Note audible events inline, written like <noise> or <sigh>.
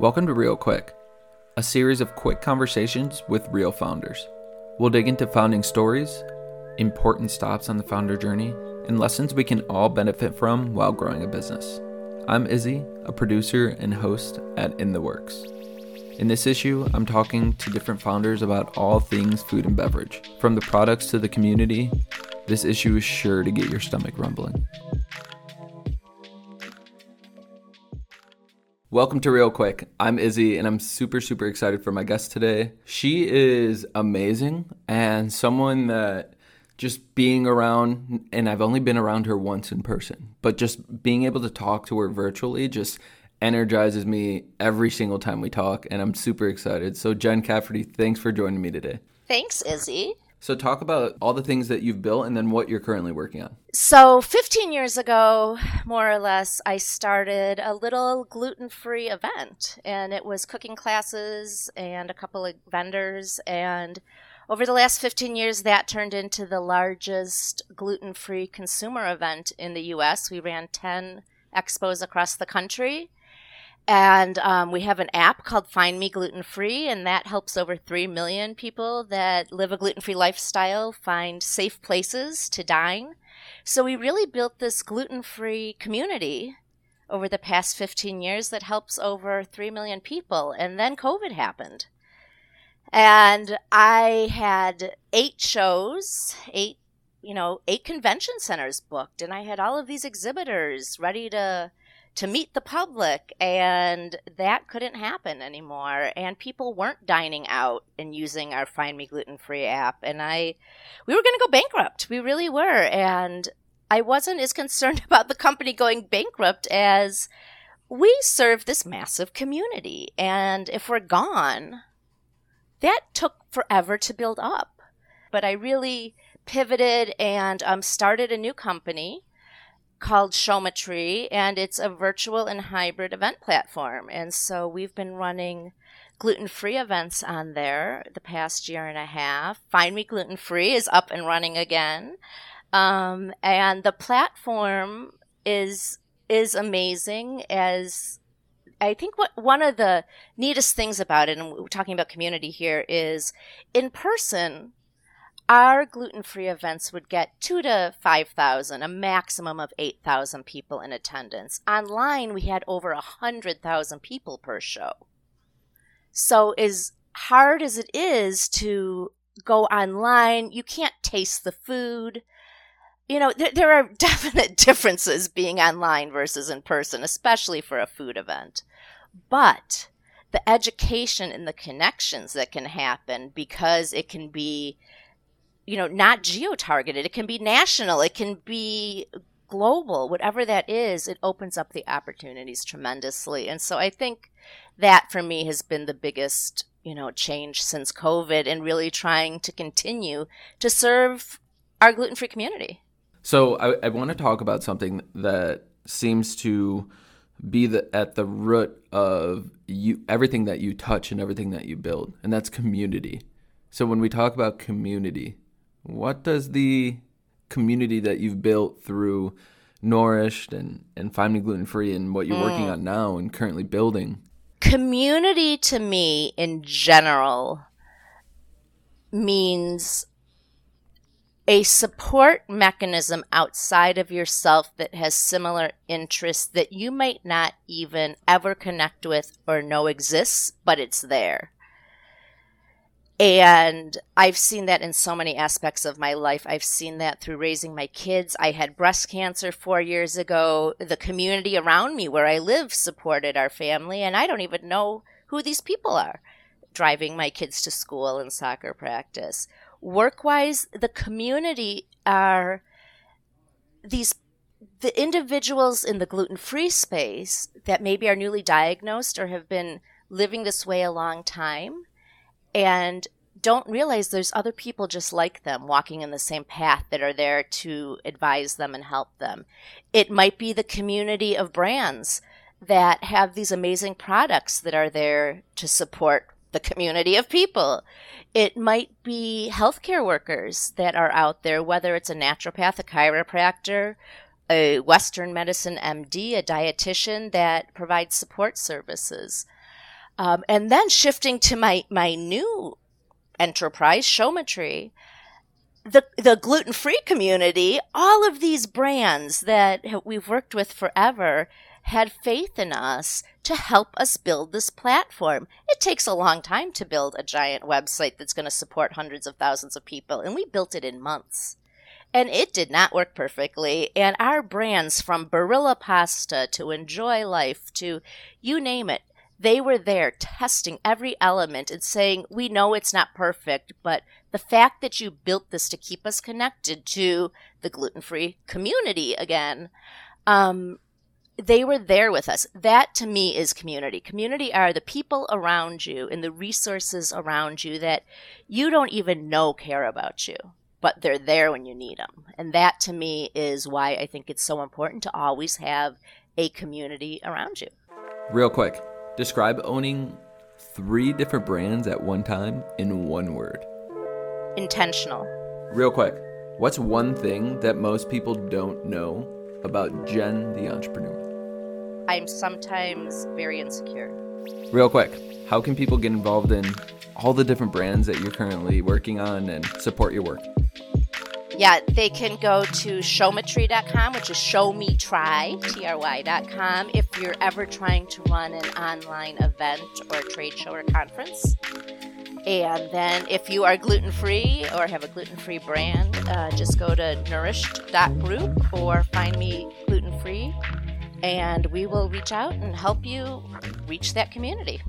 Welcome to Real Quick, a series of quick conversations with real founders. We'll dig into founding stories, important stops on the founder journey, and lessons we can all benefit from while growing a business. I'm Izzy, a producer and host at In the Works. In this issue, I'm talking to different founders about all things food and beverage. From the products to the community, this issue is sure to get your stomach rumbling. Welcome to Real Quick. I'm Izzy, and I'm super, super excited for my guest today. She is amazing and someone that just being around, and I've only been around her once in person, but just being able to talk to her virtually just energizes me every single time we talk, and I'm super excited. So, Jen Cafferty, thanks for joining me today. Thanks, Izzy. So, talk about all the things that you've built and then what you're currently working on. So, 15 years ago, more or less, I started a little gluten free event, and it was cooking classes and a couple of vendors. And over the last 15 years, that turned into the largest gluten free consumer event in the US. We ran 10 expos across the country. And um, we have an app called Find Me Gluten Free, and that helps over 3 million people that live a gluten free lifestyle find safe places to dine. So we really built this gluten free community over the past 15 years that helps over 3 million people. And then COVID happened. And I had eight shows, eight, you know, eight convention centers booked, and I had all of these exhibitors ready to to meet the public and that couldn't happen anymore. And people weren't dining out and using our find me gluten free app and i we were going to go bankrupt. We really were. And i wasn't as <laughs> concerned about the company going bankrupt as we serve this massive community. And if we're gone that took forever to build up. But i really pivoted and um, started a new company called Showmetry, and it's a virtual and hybrid event platform. And so we've been running gluten free events on there the past year and a half. Find Me Gluten Free is up and running again. Um, and the platform is is amazing as I think what one of the neatest things about it, and we're talking about community here, is in person our gluten-free events would get two to 5,000, a maximum of 8,000 people in attendance. Online, we had over 100,000 people per show. So as hard as it is to go online, you can't taste the food. You know, there, there are <laughs> definite differences being online versus in person, especially for a food event. But the education and the connections that can happen because it can be you know, not geo targeted. It can be national. It can be global. Whatever that is, it opens up the opportunities tremendously. And so I think that for me has been the biggest, you know, change since COVID and really trying to continue to serve our gluten free community. So I, I want to talk about something that seems to be the at the root of you everything that you touch and everything that you build, and that's community. So when we talk about community, what does the community that you've built through Nourished and, and Find Me Gluten Free and what you're mm. working on now and currently building? Community to me in general means a support mechanism outside of yourself that has similar interests that you might not even ever connect with or know exists, but it's there. And I've seen that in so many aspects of my life. I've seen that through raising my kids. I had breast cancer four years ago. The community around me where I live supported our family, and I don't even know who these people are driving my kids to school and soccer practice. Work wise, the community are these the individuals in the gluten free space that maybe are newly diagnosed or have been living this way a long time and don't realize there's other people just like them walking in the same path that are there to advise them and help them. It might be the community of brands that have these amazing products that are there to support the community of people. It might be healthcare workers that are out there, whether it's a naturopath, a chiropractor, a Western medicine MD, a dietitian that provides support services. Um, and then shifting to my, my new enterprise, Showmetry, the the gluten free community, all of these brands that we've worked with forever had faith in us to help us build this platform. It takes a long time to build a giant website that's going to support hundreds of thousands of people, and we built it in months. And it did not work perfectly. And our brands, from Barilla Pasta to Enjoy Life to you name it, they were there testing every element and saying, We know it's not perfect, but the fact that you built this to keep us connected to the gluten free community again, um, they were there with us. That to me is community. Community are the people around you and the resources around you that you don't even know care about you, but they're there when you need them. And that to me is why I think it's so important to always have a community around you. Real quick, describe owning three different brands at one time in one word. Intentional. Real quick, what's one thing that most people don't know about Jen the entrepreneur? I'm sometimes very insecure. Real quick, how can people get involved in all the different brands that you're currently working on and support your work? Yeah, they can go to showmetry.com, which is showmetry, T-R-Y.com, if you're ever trying to run an online event or trade show or conference. And then if you are gluten free or have a gluten free brand, uh, just go to nourished.group or find me gluten free and we will reach out and help you reach that community.